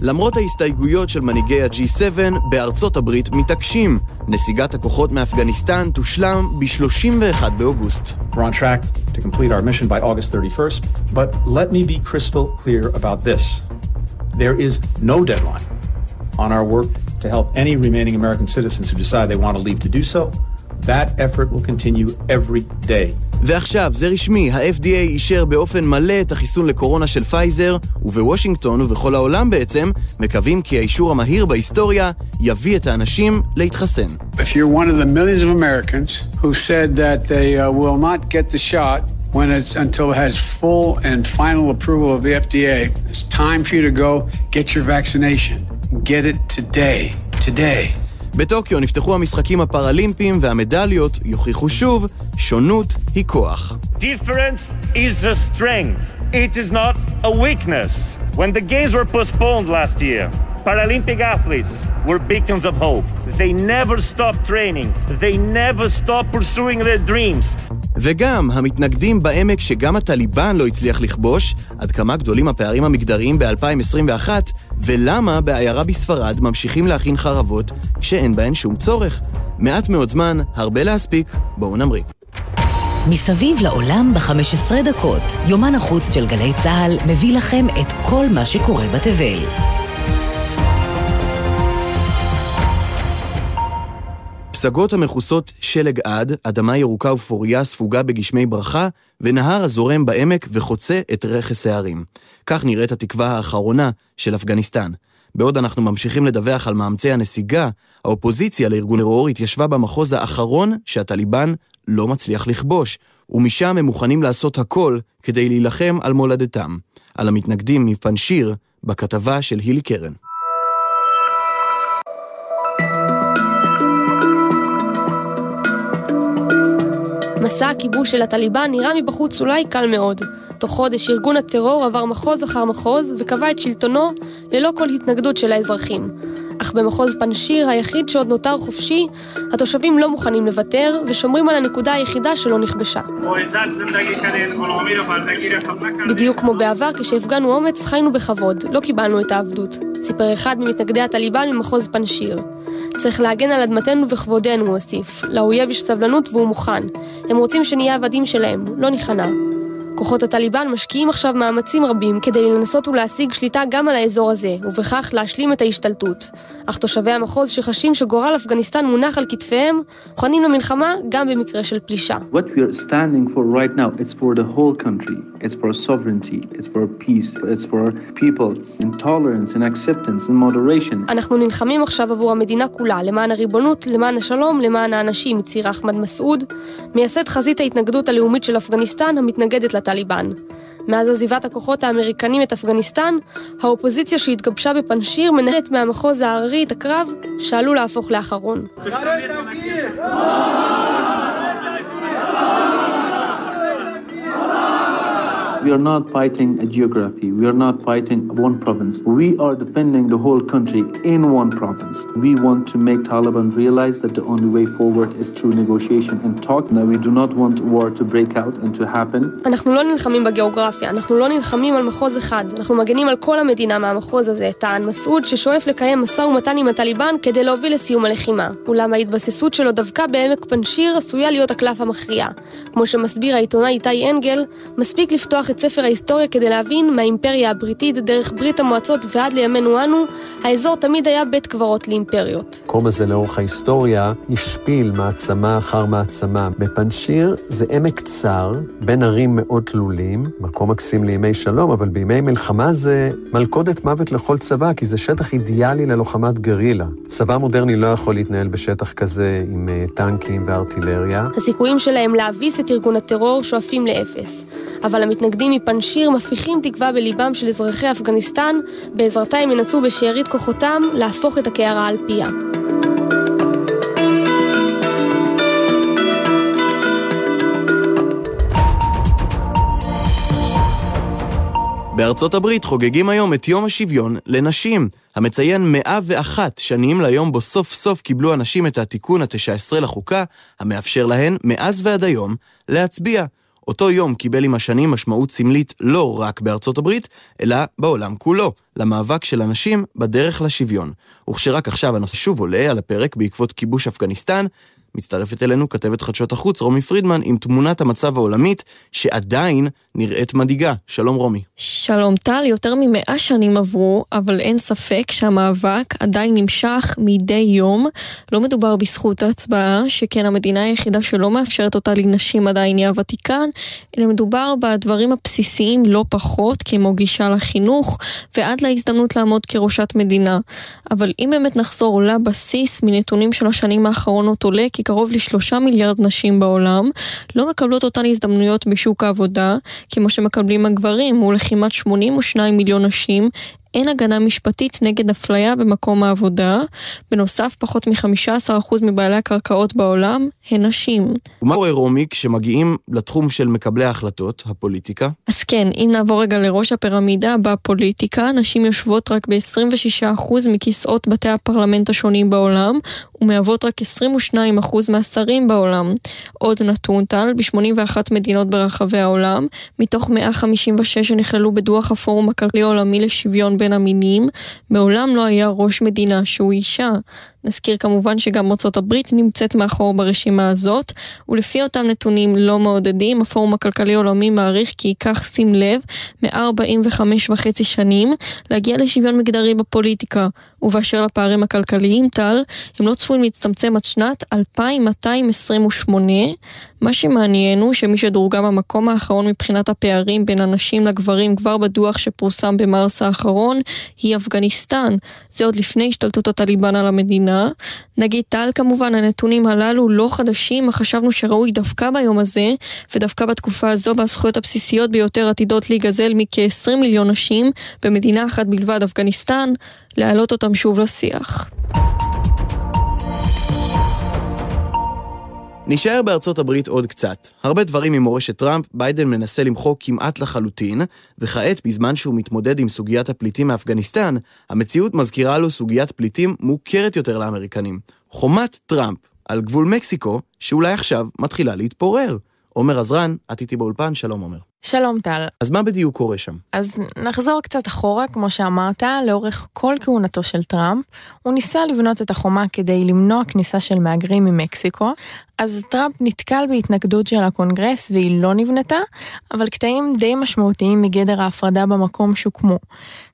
למרות ההסתייגויות של מנהיגי ה-G7, בארצות הברית מתעקשים. נסיגת הכוחות מאפגניסטן תושלם ב-31 באוגוסט. We're on track to complete our mission by August 31st, but let me be crystal clear about this. There is no deadline on our work to help any remaining American citizens who decide they want to leave to do so. That effort will continue every day. ועכשיו, זה רשמי, ה-FDA אישר באופן מלא את החיסון לקורונה של פייזר, ובוושינגטון ובכל העולם בעצם, מקווים כי האישור המהיר בהיסטוריה יביא את האנשים להתחסן. If you're one of the millions of Americans who said that they uh, will not get the shot when it's until it has full and final approval of the FDA, it's time for you to go get your vaccination. Get it today. Today. בטוקיו נפתחו המשחקים הפראלימפיים והמדליות יוכיחו שוב, שונות היא כוח. Difference is a strength. It is not a weakness. When the games were postponed last year, Paralympic athletes were beacons of hope. They never stopped training. They never stopped pursuing their dreams. וגם המתנגדים בעמק שגם הטליבן לא הצליח לכבוש, עד כמה גדולים הפערים המגדריים ב-2021, ולמה בעיירה בספרד ממשיכים להכין חרבות כשאין בהן שום צורך. מעט מאוד זמן, הרבה להספיק, בואו נמריא. מסביב לעולם ב-15 דקות, יומן החוץ של גלי צה"ל מביא לכם את כל מה שקורה בתבל. פסגות המכוסות שלג עד, אדמה ירוקה ופוריה ספוגה בגשמי ברכה, ונהר הזורם בעמק וחוצה את רכס ההרים. כך נראית התקווה האחרונה של אפגניסטן. בעוד אנחנו ממשיכים לדווח על מאמצי הנסיגה, האופוזיציה לארגון טרור התיישבה במחוז האחרון שהטליבן לא מצליח לכבוש, ומשם הם מוכנים לעשות הכל כדי להילחם על מולדתם. על המתנגדים מפנשיר, בכתבה של הילי קרן. מסע הכיבוש של הטליבן נראה מבחוץ אולי קל מאוד. תוך חודש ארגון הטרור עבר מחוז אחר מחוז וקבע את שלטונו ללא כל התנגדות של האזרחים. אך במחוז פנשיר, היחיד שעוד נותר חופשי, התושבים לא מוכנים לוותר ושומרים על הנקודה היחידה שלא נכבשה. בדיוק כמו בעבר, כשהפגנו אומץ, חיינו בכבוד, לא קיבלנו את העבדות. סיפר אחד ממתנגדי הטליבן ממחוז פנשיר. צריך להגן על אדמתנו וכבודנו, הוא הוסיף. לאויב יש סבלנות והוא מוכן. הם רוצים שנהיה עבדים שלהם, לא ניכנע. כוחות הטליבן משקיעים עכשיו מאמצים רבים כדי לנסות ולהשיג שליטה גם על האזור הזה, ובכך להשלים את ההשתלטות. אך תושבי המחוז שחשים שגורל אפגניסטן מונח על כתפיהם, מוכנים למלחמה גם במקרה של פלישה. What we are standing for right now, it's for the whole country. It's for sovereignty, it's for peace, it's for people, in tolerance, in acceptance, in moderation. אנחנו נלחמים עכשיו עבור המדינה כולה, למען הריבונות, למען השלום, למען האנשים, הצהיר אחמד מסעוד, מייסד חזית ההתנגדות הלאומית של אפגניסטן המתנגדת לטליבן. מאז עזיבת הכוחות האמריקנים את אפגניסטן, האופוזיציה שהתגבשה בפנשיר מנהלת מהמחוז ההררי את הקרב שעלול להפוך לאחרון. We are not fighting a geography. We are not fighting one province. We are defending the whole country in one province. We want to make Taliban realize that the only way forward is through negotiation and talk. Now, we do not want war to break out and to happen. אנחנו לא נלחמים בגיאוגרפיה, אנחנו לא נלחמים על מחוז אחד, אנחנו מגנים על כל המדינה מהמחוז הזה, טען מסעוד ששואף לקיים משא ומתן עם הטליבן כדי להוביל לסיום הלחימה. אולם ההתבססות שלו דווקא בעמק פנשיר עשויה להיות הקלף המכריע. כמו שמסביר העיתונאי איתי אנגל, מספיק לפתוח את ספר ההיסטוריה כדי להבין מהאימפריה הבריטית דרך ברית המועצות ועד לימינו אנו, האזור תמיד היה בית קברות לאימפריות. המקום הזה לאורך ההיסטוריה השפיל מעצמה אחר מעצמה. בפנשיר זה עמק צר, בין ערים מאוד תלולים, מקום מקסים לימי שלום, אבל בימי מלחמה זה מלכודת מוות לכל צבא, כי זה שטח אידיאלי ללוחמת גרילה. צבא מודרני לא יכול להתנהל בשטח כזה עם uh, טנקים וארטילריה. הסיכויים שלהם להביס את ארגון הטרור שואפים לאפס. אבל המתנגדים מפנשיר מפיחים תקווה בליבם של אזרחי אפגניסטן, בעזרתה הם ינסו בשארית כוחותם להפוך את הקערה על פיה. בארצות הברית חוגגים היום את יום השוויון לנשים, המציין 101 שנים ליום בו סוף סוף קיבלו הנשים את התיקון ה-19 לחוקה, המאפשר להן, מאז ועד היום, להצביע. אותו יום קיבל עם השנים משמעות סמלית לא רק בארצות הברית, אלא בעולם כולו, למאבק של אנשים בדרך לשוויון. וכשרק עכשיו הנושא שוב עולה על הפרק בעקבות כיבוש אפגניסטן, מצטרפת אלינו כתבת חדשות החוץ רומי פרידמן עם תמונת המצב העולמית שעדיין נראית מדאיגה. שלום רומי. שלום טל, יותר ממאה שנים עברו, אבל אין ספק שהמאבק עדיין נמשך מדי יום. לא מדובר בזכות ההצבעה, שכן המדינה היחידה שלא מאפשרת אותה לנשים עדיין היא הוותיקן, אלא מדובר בדברים הבסיסיים לא פחות, כמו גישה לחינוך, ועד להזדמנות לעמוד כראשת מדינה. אבל אם באמת נחזור לבסיס, מנתונים של השנים האחרונות עולה כי קרוב לשלושה מיליארד נשים בעולם לא מקבלות אותן הזדמנויות בשוק העבודה, כמו שמקבלים הגברים, מול כמעט 82 מיליון נשים, אין הגנה משפטית נגד אפליה במקום העבודה. בנוסף, פחות מ-15% מבעלי הקרקעות בעולם הן נשים. ומה קורה רומי כשמגיעים לתחום של מקבלי ההחלטות, הפוליטיקה? אז כן, אם נעבור רגע לראש הפירמידה בפוליטיקה, נשים יושבות רק ב-26% מכיסאות בתי הפרלמנט השונים בעולם, ומהוות רק 22% מהשרים בעולם. עוד נתון טל, ב-81 מדינות ברחבי העולם, מתוך 156 שנכללו בדוח הפורום הכלכלי העולמי לשוויון בין המינים, מעולם לא היה ראש מדינה שהוא אישה. נזכיר כמובן שגם ארצות הברית נמצאת מאחור ברשימה הזאת, ולפי אותם נתונים לא מעודדים, הפורום הכלכלי העולמי מעריך כי ייקח, שים לב, 145 וחצי שנים להגיע לשוויון מגדרי בפוליטיקה. ובאשר לפערים הכלכליים, טל, הם לא צפויים להצטמצם עד שנת 2228. מה שמעניין הוא שמי שדורגה במקום האחרון מבחינת הפערים בין הנשים לגברים כבר בדוח שפורסם במרס האחרון, היא אפגניסטן. זה עוד לפני השתלטות הטליבן על המדינה. נגיד טל כמובן, הנתונים הללו לא חדשים, אך חשבנו שראוי דווקא ביום הזה, ודווקא בתקופה הזו והזכויות הבסיסיות ביותר עתידות להיגזל מכ-20 מיליון נשים, במדינה אחת בלבד, אפגניסטן, להעלות אותם שוב לשיח. נשאר בארצות הברית עוד קצת. הרבה דברים ממורשת טראמפ, ביידן מנסה למחוק כמעט לחלוטין, וכעת, בזמן שהוא מתמודד עם סוגיית הפליטים מאפגניסטן, המציאות מזכירה לו סוגיית פליטים מוכרת יותר לאמריקנים. חומת טראמפ על גבול מקסיקו, שאולי עכשיו מתחילה להתפורר. עומר עזרן, את איתי באולפן, שלום עומר. שלום טל. אז מה בדיוק קורה שם? אז נחזור קצת אחורה, כמו שאמרת, לאורך כל כהונתו של טראמפ, הוא ניסה לבנות את החומה כדי למנוע כניסה של מהגרים ממקסיקו, אז טראמפ נתקל בהתנגדות של הקונגרס והיא לא נבנתה, אבל קטעים די משמעותיים מגדר ההפרדה במקום שוקמו.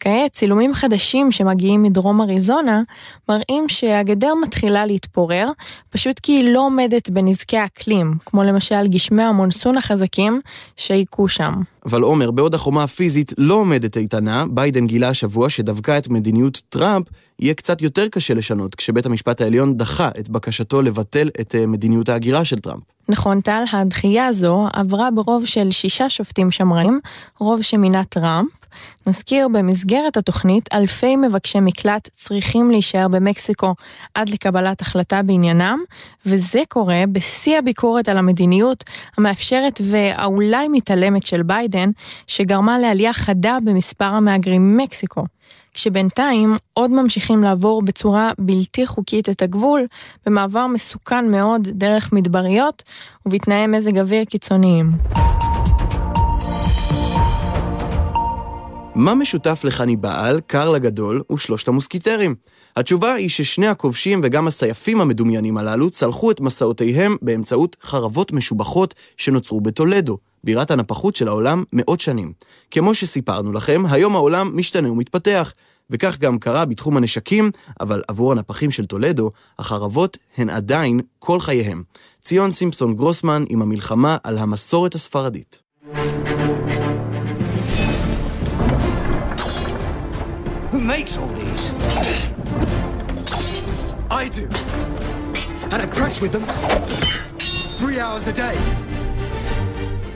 כעת צילומים חדשים שמגיעים מדרום אריזונה מראים שהגדר מתחילה להתפורר, פשוט כי היא לא עומדת בנזקי האקלים, כמו למשל גשמי המונסון החזקים שהיכו שם. אבל עומר, בעוד החומה הפיזית לא עומדת איתנה, ביידן גילה השבוע שדווקא את מדיניות טראמפ יהיה קצת יותר קשה לשנות, כשבית המשפט העליון דחה את בקשתו לבטל את אה, מדיניות ההגירה של טראמפ. נכון, טל, הדחייה הזו עברה ברוב של שישה שופטים שמרנים, רוב שמינה טראמפ. נזכיר, במסגרת התוכנית, אלפי מבקשי מקלט צריכים להישאר במקסיקו עד לקבלת החלטה בעניינם, וזה קורה בשיא הביקורת על המדיניות המאפשרת והאולי מתעלמת של ביידן, שגרמה לעלייה חדה במספר המהגרים ממקסיקו. כשבינתיים עוד ממשיכים לעבור בצורה בלתי חוקית את הגבול, במעבר מסוכן מאוד דרך מדבריות ובתנאי מזג אוויר קיצוניים. מה משותף לחניבעל, קרל הגדול ושלושת המוסקיטרים? התשובה היא ששני הכובשים וגם הסייפים המדומיינים הללו צלחו את מסעותיהם באמצעות חרבות משובחות שנוצרו בטולדו, בירת הנפחות של העולם מאות שנים. כמו שסיפרנו לכם, היום העולם משתנה ומתפתח, וכך גם קרה בתחום הנשקים, אבל עבור הנפחים של טולדו, החרבות הן עדיין כל חייהם. ציון סימפסון גרוסמן עם המלחמה על המסורת הספרדית. Makes all these? I do. And I press with them three hours a day.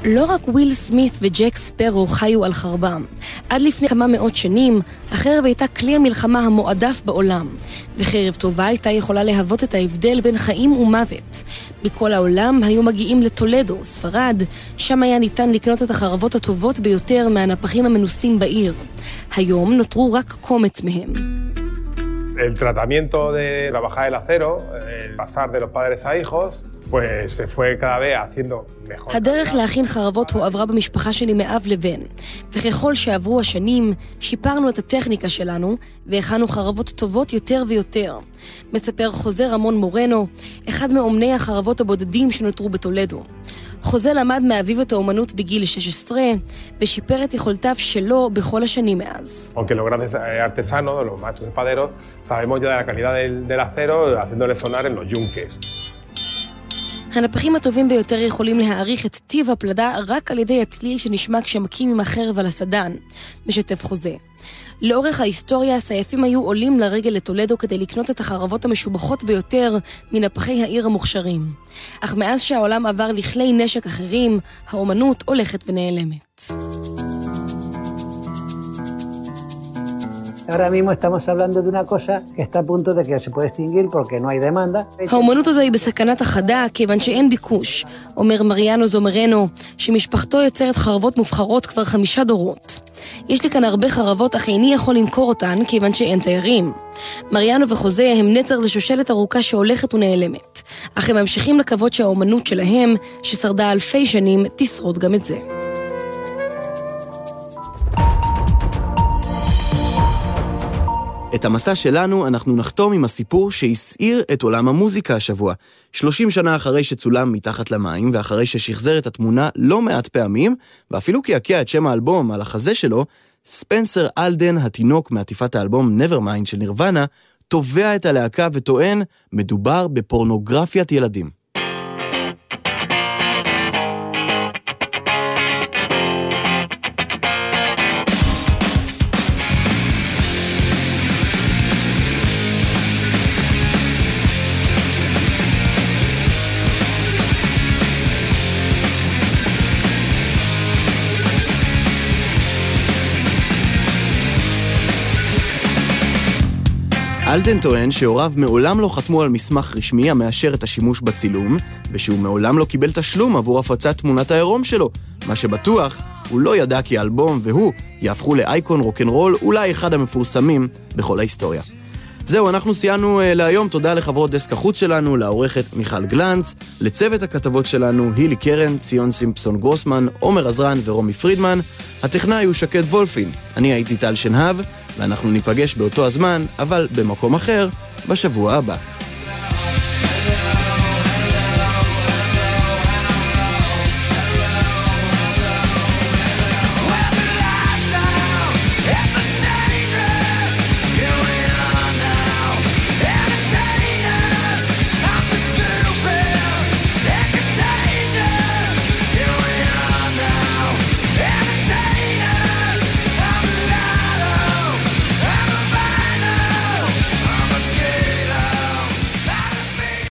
לא רק וויל סמית וג'ק ספרו חיו על חרבם. עד לפני כמה מאות שנים, החרב הייתה כלי המלחמה המועדף בעולם, וחרב טובה הייתה יכולה להוות את ההבדל בין חיים ומוות. בכל העולם היו מגיעים לטולדו, ספרד, שם היה ניתן לקנות את החרבות הטובות ביותר מהנפחים המנוסים בעיר. היום נותרו רק קומץ מהם. El tratamiento de trabajar el acero, el pasar de los padres a hijos, pues se fue cada vez haciendo mejor. הדרך להכין חרבות הועברה במשפחה שלי מאב לבן, וככל שעברו השנים, שיפרנו את הטכניקה שלנו, והכנו חרבות טובות יותר ויותר. מספר חוזה רמון מורנו, אחד מאומני החרבות הבודדים שנותרו בטולדו. חוזה למד מאביו את האומנות בגיל 16, ושיפר את יכולתיו שלו בכל השנים מאז. Los הנפחים הטובים ביותר יכולים להעריך את טיב הפלדה רק על ידי הצליל שנשמע כשמכים עם החרב על הסדן, משתף חוזה. לאורך ההיסטוריה הסייפים היו עולים לרגל לטולדו כדי לקנות את החרבות המשובחות ביותר מנפחי העיר המוכשרים. אך מאז שהעולם עבר לכלי נשק אחרים, האומנות הולכת ונעלמת. Ahora mismo estamos hablando de una cosa que está a punto de que se puede extinguir porque no hay demanda. האומנות הזו היא בסכנת החדה כיוון שאין ביקוש, אומר מריאנו זומרנו, שמשפחתו יוצרת חרבות מובחרות כבר חמישה דורות. יש לי כאן הרבה חרבות, אך איני יכול למכור אותן כיוון שאין תיירים. מריאנו וחוזה הם נצר לשושלת ארוכה שהולכת ונעלמת, אך הם ממשיכים לקוות שהאומנות שלהם, ששרדה אלפי שנים, תשרוד גם את זה. את המסע שלנו אנחנו נחתום עם הסיפור שהסעיר את עולם המוזיקה השבוע. 30 שנה אחרי שצולם מתחת למים, ואחרי ששחזר את התמונה לא מעט פעמים, ואפילו קעקע את שם האלבום על החזה שלו, ספנסר אלדן, התינוק מעטיפת האלבום Nevermind של נירוונה, תובע את הלהקה וטוען, מדובר בפורנוגרפיית ילדים. אלדן טוען שהוריו מעולם לא חתמו על מסמך רשמי המאשר את השימוש בצילום, ושהוא מעולם לא קיבל תשלום עבור הפצת תמונת העירום שלו. מה שבטוח, הוא לא ידע כי האלבום והוא יהפכו לאייקון רוקנרול אולי אחד המפורסמים בכל ההיסטוריה. זהו, אנחנו סיימנו uh, להיום. תודה לחברות דסק החוץ שלנו, לעורכת מיכל גלנץ, לצוות הכתבות שלנו, הילי קרן, ציון סימפסון גרוסמן, עומר עזרן ורומי פרידמן. הטכנאי הוא שקד וולפין. אני הייתי טל שנהב, ואנחנו ניפגש באותו הזמן, אבל במקום אחר, בשבוע הבא.